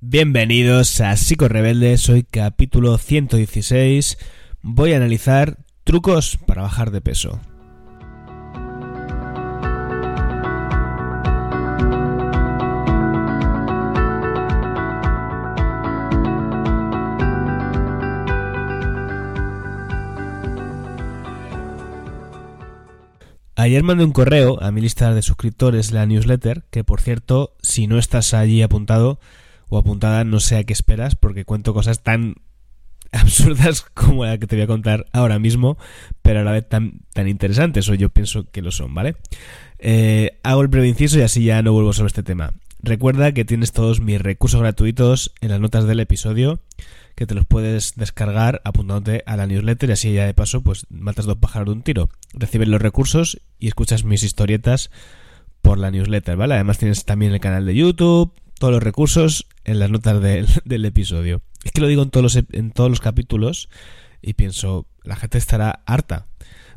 Bienvenidos a Psico Rebelde, soy capítulo 116. Voy a analizar trucos para bajar de peso. Ayer mandé un correo a mi lista de suscriptores la newsletter, que por cierto, si no estás allí apuntado o apuntada, no sé a qué esperas, porque cuento cosas tan absurdas como la que te voy a contar ahora mismo, pero a la vez tan, tan interesantes, o yo pienso que lo son, ¿vale? Eh, hago el breve inciso y así ya no vuelvo sobre este tema. Recuerda que tienes todos mis recursos gratuitos en las notas del episodio que te los puedes descargar apuntándote a la newsletter y así ya de paso pues matas dos pájaros de un tiro. Recibes los recursos y escuchas mis historietas por la newsletter, ¿vale? Además tienes también el canal de YouTube, todos los recursos en las notas del, episodio. Es que lo digo en todos, los, en todos los capítulos y pienso, la gente estará harta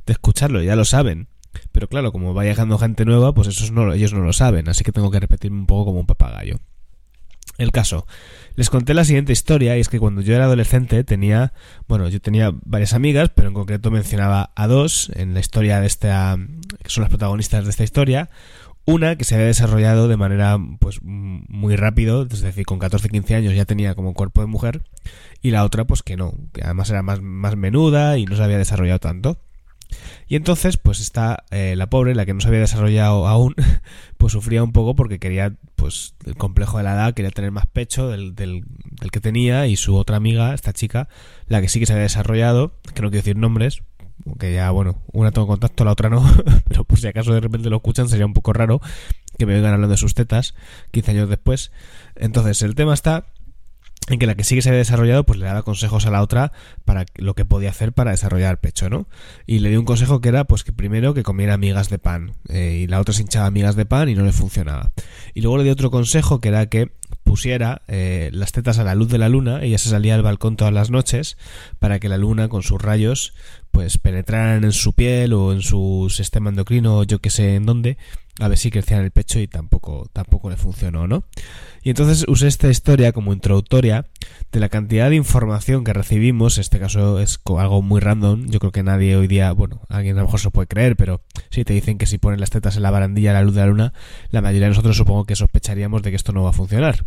de escucharlo, ya lo saben. Pero claro, como va llegando gente nueva, pues no, ellos no lo saben, así que tengo que repetirme un poco como un papagayo. El caso. Les conté la siguiente historia y es que cuando yo era adolescente tenía, bueno, yo tenía varias amigas, pero en concreto mencionaba a dos en la historia de esta, que son las protagonistas de esta historia. Una que se había desarrollado de manera pues muy rápido, es decir, con 14-15 años ya tenía como cuerpo de mujer, y la otra pues que no, que además era más, más menuda y no se había desarrollado tanto. Y entonces, pues está eh, la pobre, la que no se había desarrollado aún, pues sufría un poco porque quería, pues, el complejo de la edad, quería tener más pecho del, del, del, que tenía y su otra amiga, esta chica, la que sí que se había desarrollado, que no quiero decir nombres, aunque ya, bueno, una tengo contacto, la otra no, pero por si acaso de repente lo escuchan sería un poco raro que me vengan hablando de sus tetas 15 años después. Entonces, el tema está en que la que sí que se había desarrollado, pues le daba consejos a la otra para lo que podía hacer para desarrollar pecho, ¿no? Y le dio un consejo que era, pues que primero que comiera migas de pan, eh, y la otra se hinchaba migas de pan y no le funcionaba. Y luego le dio otro consejo que era que pusiera eh, las tetas a la luz de la luna, ella se salía al balcón todas las noches para que la luna con sus rayos pues penetraran en su piel o en su sistema endocrino o yo que sé en dónde a ver si crecía en el pecho y tampoco, tampoco le funcionó, ¿no? Y entonces usé esta historia como introductoria de la cantidad de información que recibimos, en este caso es algo muy random, yo creo que nadie hoy día, bueno, alguien a lo mejor se puede creer, pero si te dicen que si ponen las tetas en la barandilla a la luz de la luna, la mayoría de nosotros supongo que sospecharíamos de que esto no va a funcionar.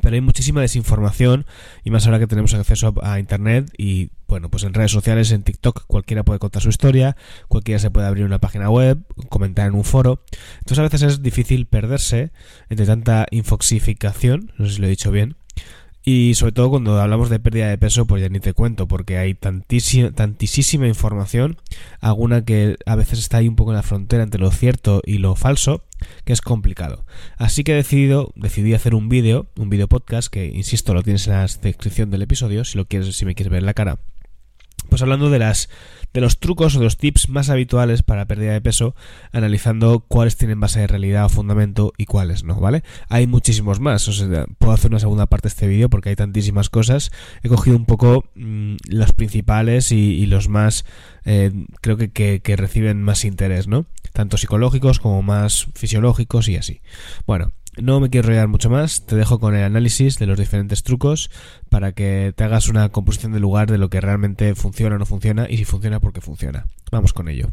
Pero hay muchísima desinformación y más ahora que tenemos acceso a, Internet y bueno, pues en redes sociales, en TikTok, cualquiera puede contar su historia, cualquiera se puede abrir una página web, comentar en un foro. Entonces a veces es difícil perderse entre tanta infoxificación, no sé si lo he dicho bien, y sobre todo cuando hablamos de pérdida de peso, pues ya ni te cuento, porque hay tantísima, información, alguna que a veces está ahí un poco en la frontera entre lo cierto y lo falso, que es complicado. Así que he decidido, decidí hacer un vídeo, un vídeo podcast, que insisto, lo tienes en la descripción del episodio, si lo quieres, si me quieres ver la cara. Pues hablando de las de los trucos o de los tips más habituales para pérdida de peso, analizando cuáles tienen base de realidad o fundamento y cuáles no, ¿vale? Hay muchísimos más, o puedo hacer una segunda parte de este vídeo porque hay tantísimas cosas. He cogido un poco mmm, los principales y, los más, eh, creo que, que reciben más interés, ¿no? Tanto psicológicos como más fisiológicos y así. Bueno, no me quiero enrollar mucho más, te dejo con el análisis de los diferentes trucos para que te hagas una composición de lugar de lo que realmente funciona o no funciona y si funciona porque funciona. Vamos con ello.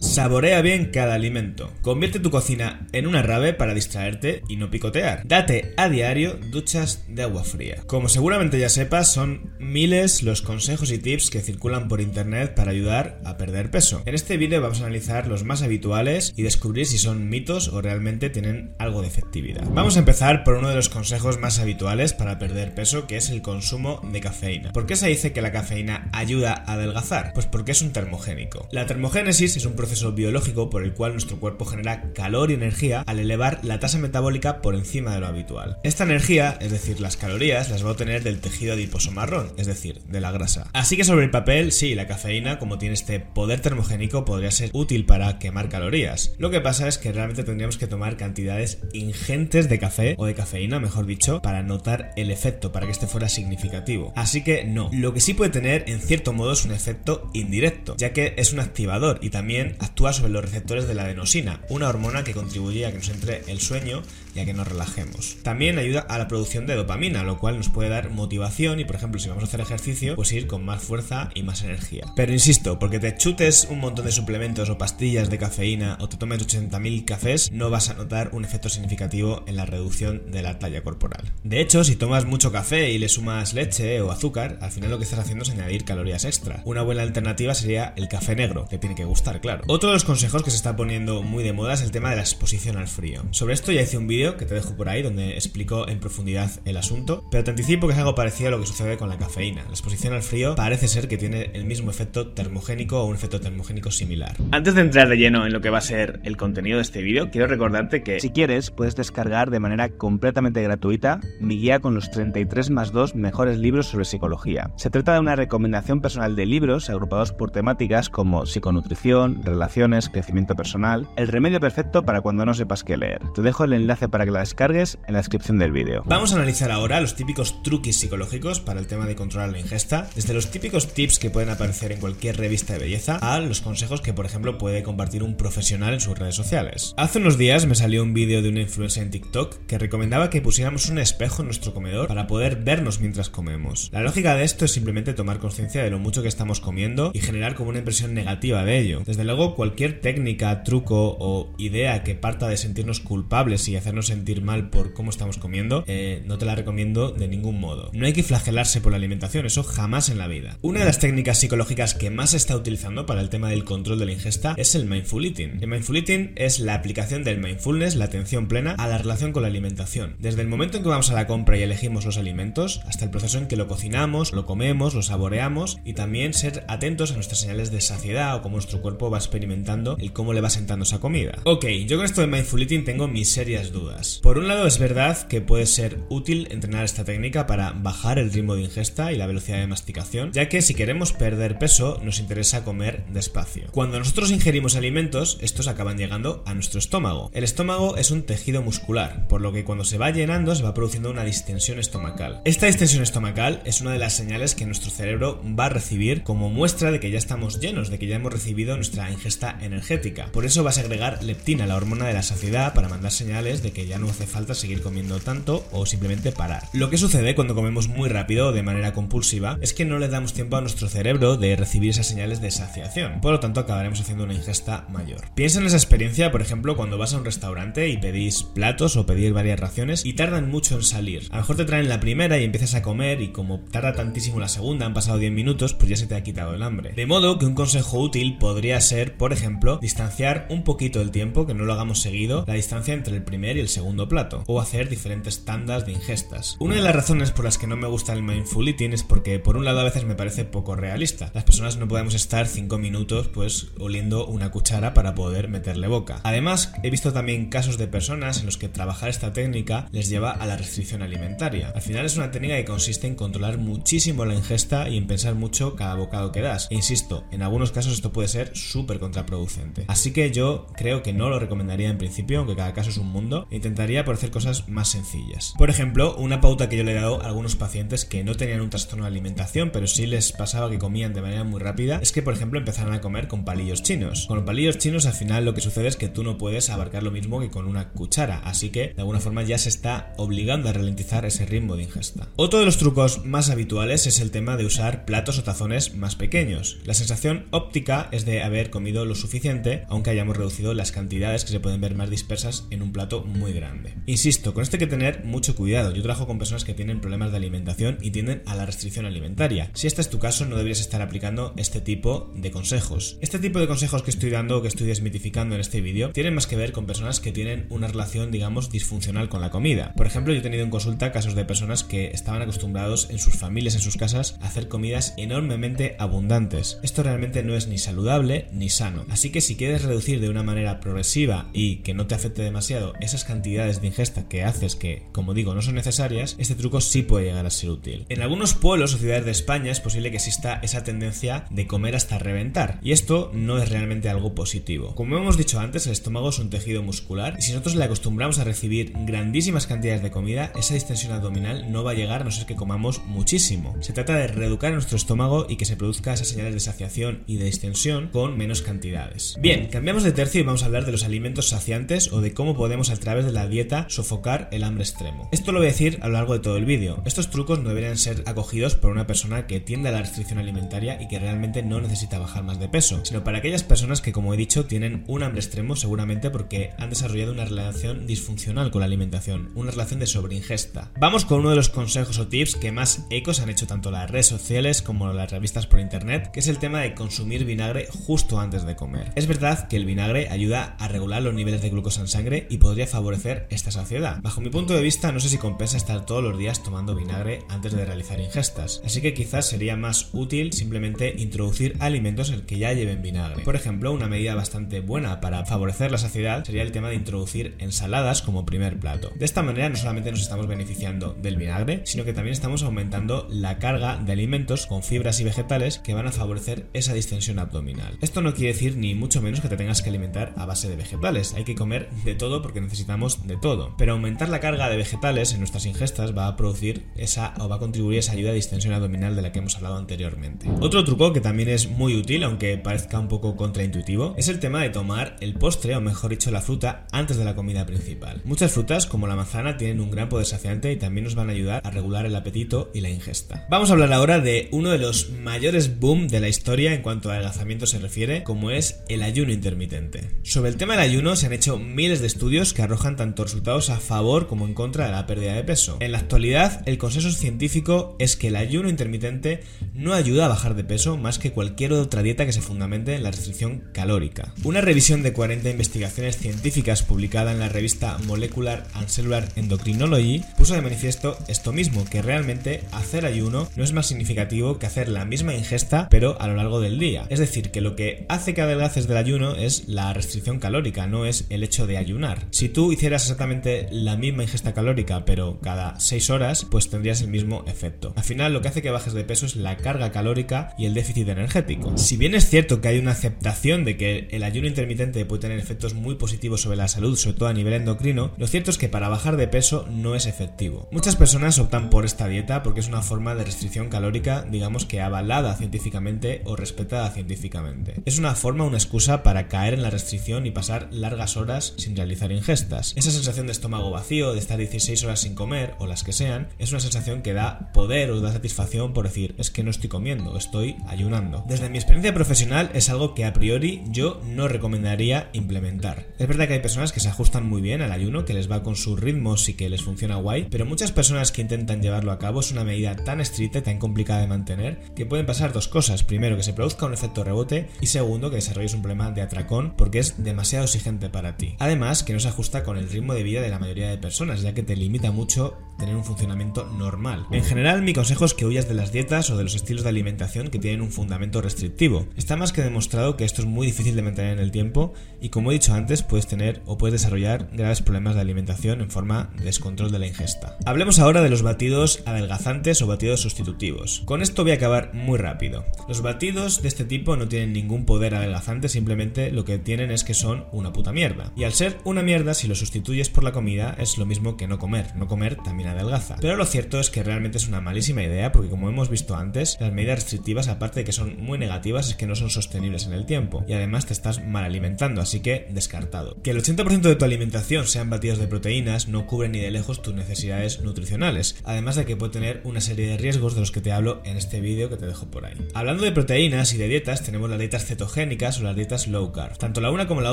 Saborea bien cada alimento. Convierte tu cocina en una rave para distraerte y no picotear. Date a diario duchas de agua fría. Como seguramente ya sepas, son miles los consejos y tips que circulan por internet para ayudar a perder peso. En este vídeo vamos a analizar los más habituales y descubrir si son mitos o realmente tienen algo de efectividad. Vamos a empezar por uno de los consejos más habituales para perder peso, que es el consumo de cafeína. ¿Por qué se dice que la cafeína ayuda a adelgazar? Pues porque es un termogénico. La termogénesis es un proceso biológico por el cual nuestro cuerpo genera calor y energía al elevar la tasa metabólica por encima de lo habitual. Esta energía, es decir, las calorías, las va a obtener del tejido adiposo marrón, es decir, de la grasa. Así que sobre el papel, sí, la cafeína, como tiene este poder termogénico, podría ser útil para quemar calorías. Lo que pasa es que realmente tendríamos que tomar cantidades ingentes de café, o de cafeína, mejor dicho, para notar el efecto, para que este fuera significativo. Así que no. Lo que sí puede tener, en cierto modo, es un efecto indirecto, ya que es un activador y también actúa sobre los receptores de la adenosina, una hormona que contribuye a que nos entre el sueño y a que nos relajemos. También ayuda a la producción de dopamina, lo cual nos puede dar motivación y, por ejemplo, si vamos a hacer ejercicio, pues ir con más fuerza y más energía. Pero insisto, porque te chutes un montón de suplementos o pastillas de cafeína o te tomes 80.000 cafés, no vas a notar un efecto significativo en la reducción de la talla corporal. De hecho, si tomas mucho café y le sumas leche o azúcar, al final lo que estás haciendo es añadir calorías extra. Una buena alternativa sería el café negro, que tiene que gustar, claro. Otro de los consejos que se está poniendo muy de moda es el tema de la exposición al frío. Sobre esto ya hice un vídeo que te dejo por ahí donde explico en profundidad el asunto, pero te anticipo que es algo parecido a lo que sucede con la cafeína. La exposición al frío parece ser que tiene el mismo efecto termogénico o un efecto termogénico similar. Antes de entrar de lleno en lo que va a ser el contenido de este vídeo, quiero recordarte que si quieres puedes descargar de manera completamente gratuita mi guía con los 33 más 2 mejores libros sobre psicología. Se trata de una recomendación personal de libros agrupados por temáticas como psiconutrición, relaciones, crecimiento personal, el remedio perfecto para cuando no sepas qué leer. Te dejo el enlace para que la descargues en la descripción del vídeo. Vamos a analizar ahora los típicos truquis psicológicos para el tema de controlar la ingesta, desde los típicos tips que pueden aparecer en cualquier revista de belleza a los consejos que por ejemplo puede compartir un profesional en sus redes sociales. Hace unos días me salió un vídeo de una influencer en TikTok que recomendaba que pusiéramos un espejo en nuestro comedor para poder vernos mientras comemos. La lógica de esto es simplemente tomar conciencia de lo mucho que estamos comiendo y generar como una impresión negativa de ello. Desde luego cualquier técnica, truco o idea que parta de sentirnos culpables y hacernos sentir mal por cómo estamos comiendo, eh, no te la recomiendo de ningún modo. No hay que flagelarse por la alimentación, eso jamás en la vida. Una de las técnicas psicológicas que más se está utilizando para el tema del control de la ingesta es el mindful eating. El mindful eating es la aplicación del mindfulness, la atención plena, a la relación con la alimentación. Desde el momento en que vamos a la compra y elegimos los alimentos, hasta el proceso en que lo cocinamos, lo comemos, lo saboreamos y también ser atentos a nuestras señales de saciedad o cómo nuestro cuerpo va experimentando el cómo le va sentando esa comida. Ok, yo con esto de mindful eating tengo mis serias dudas. Por un lado es verdad que puede ser útil entrenar esta técnica para bajar el ritmo de ingesta y la velocidad de masticación, ya que si queremos perder peso nos interesa comer despacio. Cuando nosotros ingerimos alimentos, estos acaban llegando a nuestro estómago. El estómago es un tejido muscular, por lo que cuando se va llenando se va produciendo una distensión estomacal. Esta distensión estomacal es una de las señales que nuestro cerebro va a recibir como muestra de que ya estamos llenos, de que ya hemos recibido nuestra ingesta energética. Por eso va a segregar leptina, la hormona de la saciedad, para mandar señales de que ya no hace falta seguir comiendo tanto o simplemente parar. Lo que sucede cuando comemos muy rápido o de manera compulsiva es que no le damos tiempo a nuestro cerebro de recibir esas señales de saciación. Por lo tanto, acabaremos haciendo una ingesta mayor. Piensa en esa experiencia, por ejemplo, cuando vas a un restaurante y pedís platos o pedís varias raciones y tardan mucho en salir. A lo mejor te traen la primera y empiezas a comer y como tarda tantísimo la segunda, han pasado 10 minutos, pues ya se te ha quitado el hambre. De modo que un consejo útil podría ser, por ejemplo, distanciar un poquito el tiempo, que no lo hagamos seguido, la distancia entre el primer y el segundo plato, o hacer diferentes tandas de ingestas. Una de las razones por las que no me gusta el mindful eating es porque por un lado a veces me parece poco realista. Las personas no podemos estar 5 minutos pues oliendo una cuchara para poder meterle boca. Además, he visto también casos de personas en los que trabajar esta técnica les lleva a la restricción alimentaria. Al final es una técnica que consiste en controlar muchísimo la ingesta y en pensar mucho cada bocado que das. E insisto, en algunos casos esto puede ser súper contraproducente. Así que yo creo que no lo recomendaría en principio, aunque cada caso es un mundo, intentaría por hacer cosas más sencillas. Por ejemplo, una pauta que yo le he dado a algunos pacientes que no tenían un trastorno de alimentación, pero sí les pasaba que comían de manera muy rápida, es que por ejemplo empezaran a comer con palillos chinos. Con los palillos chinos al final lo que sucede es que tú no puedes abarcar lo mismo que con una cuchara, así que de alguna forma ya se está obligando a ralentizar ese ritmo de ingesta. Otro de los trucos más habituales es el tema de usar platos o tazones más pequeños. La sensación óptica es de haber comido lo suficiente, aunque hayamos reducido las cantidades que se pueden ver más dispersas en un plato muy grande. Insisto, con esto hay que tener mucho cuidado. Yo trabajo con personas que tienen problemas de alimentación y tienden a la restricción alimentaria. Si este es tu caso, no deberías estar aplicando este tipo de consejos. Este tipo de consejos que estoy dando o que estoy desmitificando en este vídeo tienen más que ver con personas que tienen una relación, digamos, disfuncional con la comida. Por ejemplo, yo he tenido en consulta casos de personas que estaban acostumbrados en sus familias, en sus casas, a hacer comidas enormemente abundantes. Esto realmente no es ni saludable ni sano. Así que si quieres reducir de una manera progresiva y que no te afecte demasiado esas cantidades de ingesta que haces que, como digo, no son necesarias, este truco sí puede llegar a ser útil. En algunos pueblos o ciudades de España es posible que exista esa tendencia de comer hasta reventar, y esto no es realmente algo positivo. Como hemos dicho antes, el estómago es un tejido muscular, y si nosotros le acostumbramos a recibir grandísimas cantidades de comida, esa distensión abdominal no va a llegar a no ser que comamos muchísimo. Se trata de reeducar nuestro estómago y que se produzca esas señales de saciación y de distensión con menos cantidades. Bien, cambiamos de tercio y vamos a hablar de los alimentos saciantes o de cómo podemos a través de la dieta sofocar el hambre extremo. Esto lo voy a decir a lo largo de todo el vídeo. Estos trucos no deberían ser acogidos por una persona que tiende a la restricción alimentaria y que realmente no necesita bajar más de peso, sino para aquellas personas que, como he dicho, tienen un hambre extremo seguramente porque han desarrollado una relación disfuncional con la alimentación, una relación de sobreingesta. Vamos con uno de los consejos o tips que más ecos han hecho tanto las redes sociales como las revistas por internet, que es el tema de consumir vinagre justo antes de comer. Es verdad que el vinagre ayuda a regular los niveles de glucosa en sangre y podría favorecer esta saciedad. Bajo mi punto de vista, no sé si compensa estar todos los días tomando vinagre antes de realizar ingestas, así que quizás sería más útil simplemente introducir alimentos el que ya lleven vinagre. Por ejemplo, una medida bastante buena para favorecer la saciedad sería el tema de introducir ensaladas como primer plato. De esta manera no solamente nos estamos beneficiando del vinagre, sino que también estamos aumentando la carga de alimentos con fibras y vegetales que van a favorecer esa distensión abdominal. Esto no quiere decir ni mucho menos que te tengas que alimentar a base de vegetales, hay que comer de todo porque necesitamos de todo, pero aumentar la carga de vegetales en nuestras ingestas va a producir esa o va a contribuir a esa ayuda a distensión abdominal de la que hemos hablado anteriormente. Otro truco que también es muy útil, aunque parezca un poco contraintuitivo, es el tema de tomar el postre, o mejor dicho, la fruta antes de la comida principal. Muchas frutas, como la manzana, tienen un gran poder saciante y también nos van a ayudar a regular el apetito y la ingesta. Vamos a hablar ahora de uno de los mayores boom de la historia en cuanto a adelgazamiento se refiere, como es el ayuno intermitente. Sobre el tema del ayuno se han hecho miles de estudios que arrojan tanto resultados a favor como en contra de la pérdida de peso. En la actualidad, el consenso científico es que el ayuno intermitente no ayuda a bajar de peso más que cualquier otra dieta que se fundamente en la restricción calórica. Una revisión de 40 investigaciones científicas publicada en la revista Molecular and Cellular Endocrinology puso de manifiesto esto mismo, que realmente hacer ayuno no es más significativo que hacer la misma ingesta pero a lo largo del día. Es decir, que lo que hace que adelgaces del ayuno es la restricción calórica, no es el hecho de ayunar. Si tú hicieras exactamente la misma ingesta calórica pero cada 6 horas, pues tendrías el mismo efecto. Al final lo que hace que bajes de peso es la carga calórica y el déficit energético. Si bien es cierto que hay una aceptación de que el ayuno intermitente puede tener efectos muy positivos sobre la salud, sobre todo a nivel endocrino, lo cierto es que para bajar de peso no es efectivo. Muchas personas optan por esta dieta porque es una forma de restricción calórica, digamos que avalada científicamente o respetada científicamente. Es una forma, una excusa para caer en la restricción y pasar largas horas sin realizar ingestas. Esa sensación de estómago vacío, de estar 16 horas sin comer o las que sean, es una sensación que da poder o da satisfacción por decir, es que no estoy comiendo, estoy ayunando. Desde mi experiencia profesional es algo que a priori yo no recomendaría implementar. Es verdad que hay personas que se ajustan muy bien al ayuno, que les va con sus ritmos y que les funciona guay, pero muchas personas que intentan llevarlo a cabo es una medida tan estricta y tan complicada de mantener que pueden pasar dos cosas. Primero, que se produzca un efecto rebote y segundo, que desarrolles un problema de atracón porque es demasiado exigente para ti. Además, que no se ajusta con el ritmo de vida de la mayoría de personas, ya que te limita mucho tener un funcionamiento normal. En general, mi consejo es que huyas de las dietas o de los estilos de alimentación que tienen un fundamento restrictivo. Está más que demostrado que esto es muy difícil de mantener en el tiempo y como he dicho antes, puedes tener o puedes desarrollar graves problemas de alimentación en forma de descontrol de la ingesta. Hablemos ahora de los batidos adelgazantes o batidos sustitutivos. Con esto voy a acabar muy rápido. Los batidos de este tipo no tienen ningún poder adelgazante, simplemente lo que tienen es que son una puta mierda. Y al ser una mierda, si lo sustituyes por la comida, es lo mismo que no comer. No comer también adelgaza. Pero lo cierto es que realmente es una malísima idea porque como hemos visto antes, las medidas restrictivas, aparte de que son muy negativas, es que no son sostenibles en el tiempo. Y además te estás mal alimentando, así que descartado. Que el 80% de tu alimentación sean batidos de proteínas no cubre ni de lejos tus necesidades nutricionales. Además de que puede tener una serie de riesgos de los que te hablo en este vídeo que te dejo por ahí. Hablando de proteínas y de dietas, tenemos las dietas cetogénicas o las dietas low carb. Tanto la una como la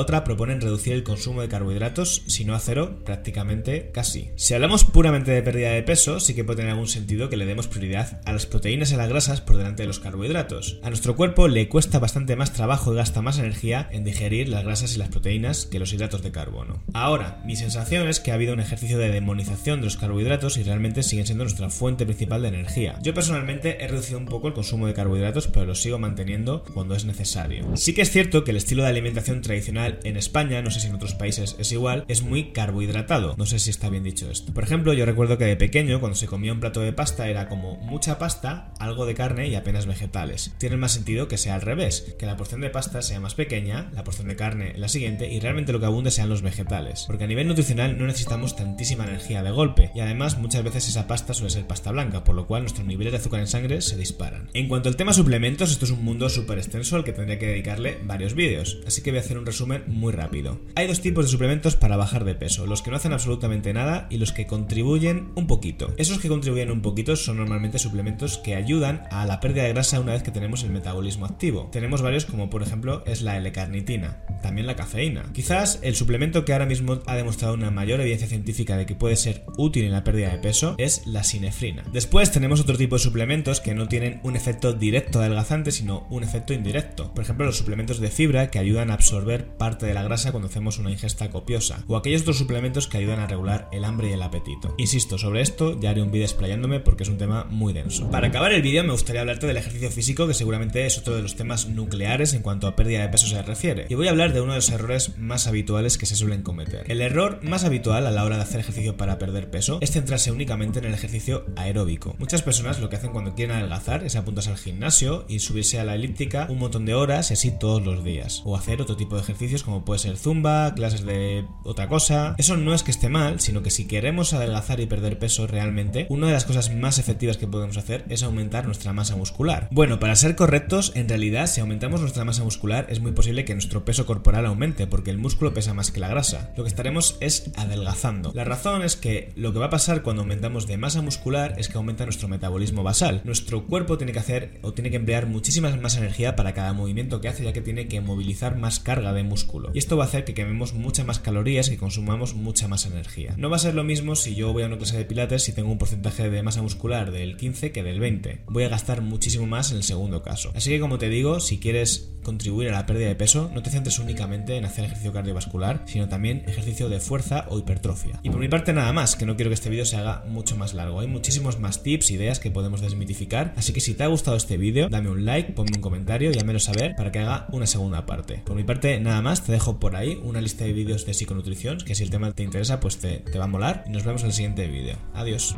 otra proponen reducir el consumo de carbohidratos, si no a cero, prácticamente casi. Si hablamos puramente de pérdida de peso, sí que puede tener algún sentido que le demos prioridad a las proteínas y a las grasas por delante de los carbohidratos. A nuestro cuerpo le cuesta bastante más trabajo y gasta más energía en digerir las grasas y las proteínas que los hidratos de carbono. Ahora, mi sensación es que ha habido un ejercicio de demonización de los carbohidratos y realmente siguen siendo nuestra fuente principal de energía. Yo personalmente he reducido un poco el consumo de carbohidratos, pero los sigo manteniendo cuando es necesario. Sí que es cierto que el estilo de alimentación tradicional en España, no sé si en otros países es igual, es muy carbohidratado. No sé si está bien dicho esto. Por ejemplo, yo recuerdo que de pequeño, cuando se comía un plato de pasta, era como mucha pasta, algo de carne y apenas vegetales. Tiene más sentido que sea al revés, que la porción de pasta sea más pequeña, la porción de carne la siguiente y realmente lo que abunde sean los vegetales. Porque a nivel nutricional no necesitamos tantísima energía de golpe y además muchas veces esa pasta suele ser pasta blanca, por lo cual nuestros niveles de azúcar en sangre se disparan. En cuanto al tema suplementos, esto es un mundo súper extenso al que tendría que dedicar varios vídeos, así que voy a hacer un resumen muy rápido. Hay dos tipos de suplementos para bajar de peso, los que no hacen absolutamente nada y los que contribuyen un poquito. Esos que contribuyen un poquito son normalmente suplementos que ayudan a la pérdida de grasa una vez que tenemos el metabolismo activo. Tenemos varios como por ejemplo es la L-carnitina, también la cafeína. Quizás el suplemento que ahora mismo ha demostrado una mayor evidencia científica de que puede ser útil en la pérdida de peso es la sinefrina. Después tenemos otro tipo de suplementos que no tienen un efecto directo adelgazante, sino un efecto indirecto. Por ejemplo, los suplementos de fibra que ayudan a absorber parte de la grasa cuando hacemos una ingesta copiosa, o aquellos otros suplementos que ayudan a regular el hambre y el apetito. Insisto, sobre esto ya haré un vídeo explayándome porque es un tema muy denso. Para acabar el vídeo me gustaría hablarte del ejercicio físico, que seguramente es otro de los temas nucleares en cuanto a pérdida de peso se refiere. Y voy a hablar de uno de los errores más habituales que se suelen cometer. El error más habitual a la hora de hacer ejercicio para perder peso es centrarse únicamente en el ejercicio aeróbico. Muchas personas lo que hacen cuando quieren adelgazar es apuntarse al gimnasio y subirse a la elíptica un montón de horas y así todos los días. O hacer otro tipo de ejercicios como puede ser zumba, clases de otra cosa. Eso no es que esté mal, sino que si queremos adelgazar y perder peso realmente, una de las cosas más efectivas que podemos hacer es aumentar nuestra masa muscular. Bueno, para ser correctos, en realidad si aumentamos nuestra masa muscular es muy posible que nuestro peso corporal aumente porque el músculo pesa más que la grasa. Lo que estaremos es adelgazando. La razón es que lo que va a pasar cuando aumentamos de masa muscular es que aumenta nuestro metabolismo basal. Nuestro cuerpo tiene que hacer o tiene que emplear muchísima más energía para cada movimiento que hace ya que tiene que movilizar más carga de músculo. Y esto va a hacer que quememos muchas más calorías y consumamos mucha más energía. No va a ser lo mismo si yo voy a una clase de pilates y tengo un porcentaje de masa muscular del 15 que del 20. Voy a gastar muchísimo más en el segundo caso. Así que como te digo, si quieres contribuir a la pérdida de peso, no te centres únicamente en hacer ejercicio cardiovascular, sino también ejercicio de fuerza o hipertrofia. Y por mi parte nada más, que no quiero que este vídeo se haga mucho más largo. Hay muchísimos más tips, ideas que podemos desmitificar, así que si te ha gustado este vídeo, dame un like, ponme un comentario y házmelo saber para que haga una segunda parte. Por mi parte nada más, te dejo por ahí una lista de vídeos de psiconutrición, que si el tema te interesa pues te, te va a molar y nos vemos en el siguiente vídeo. Adiós.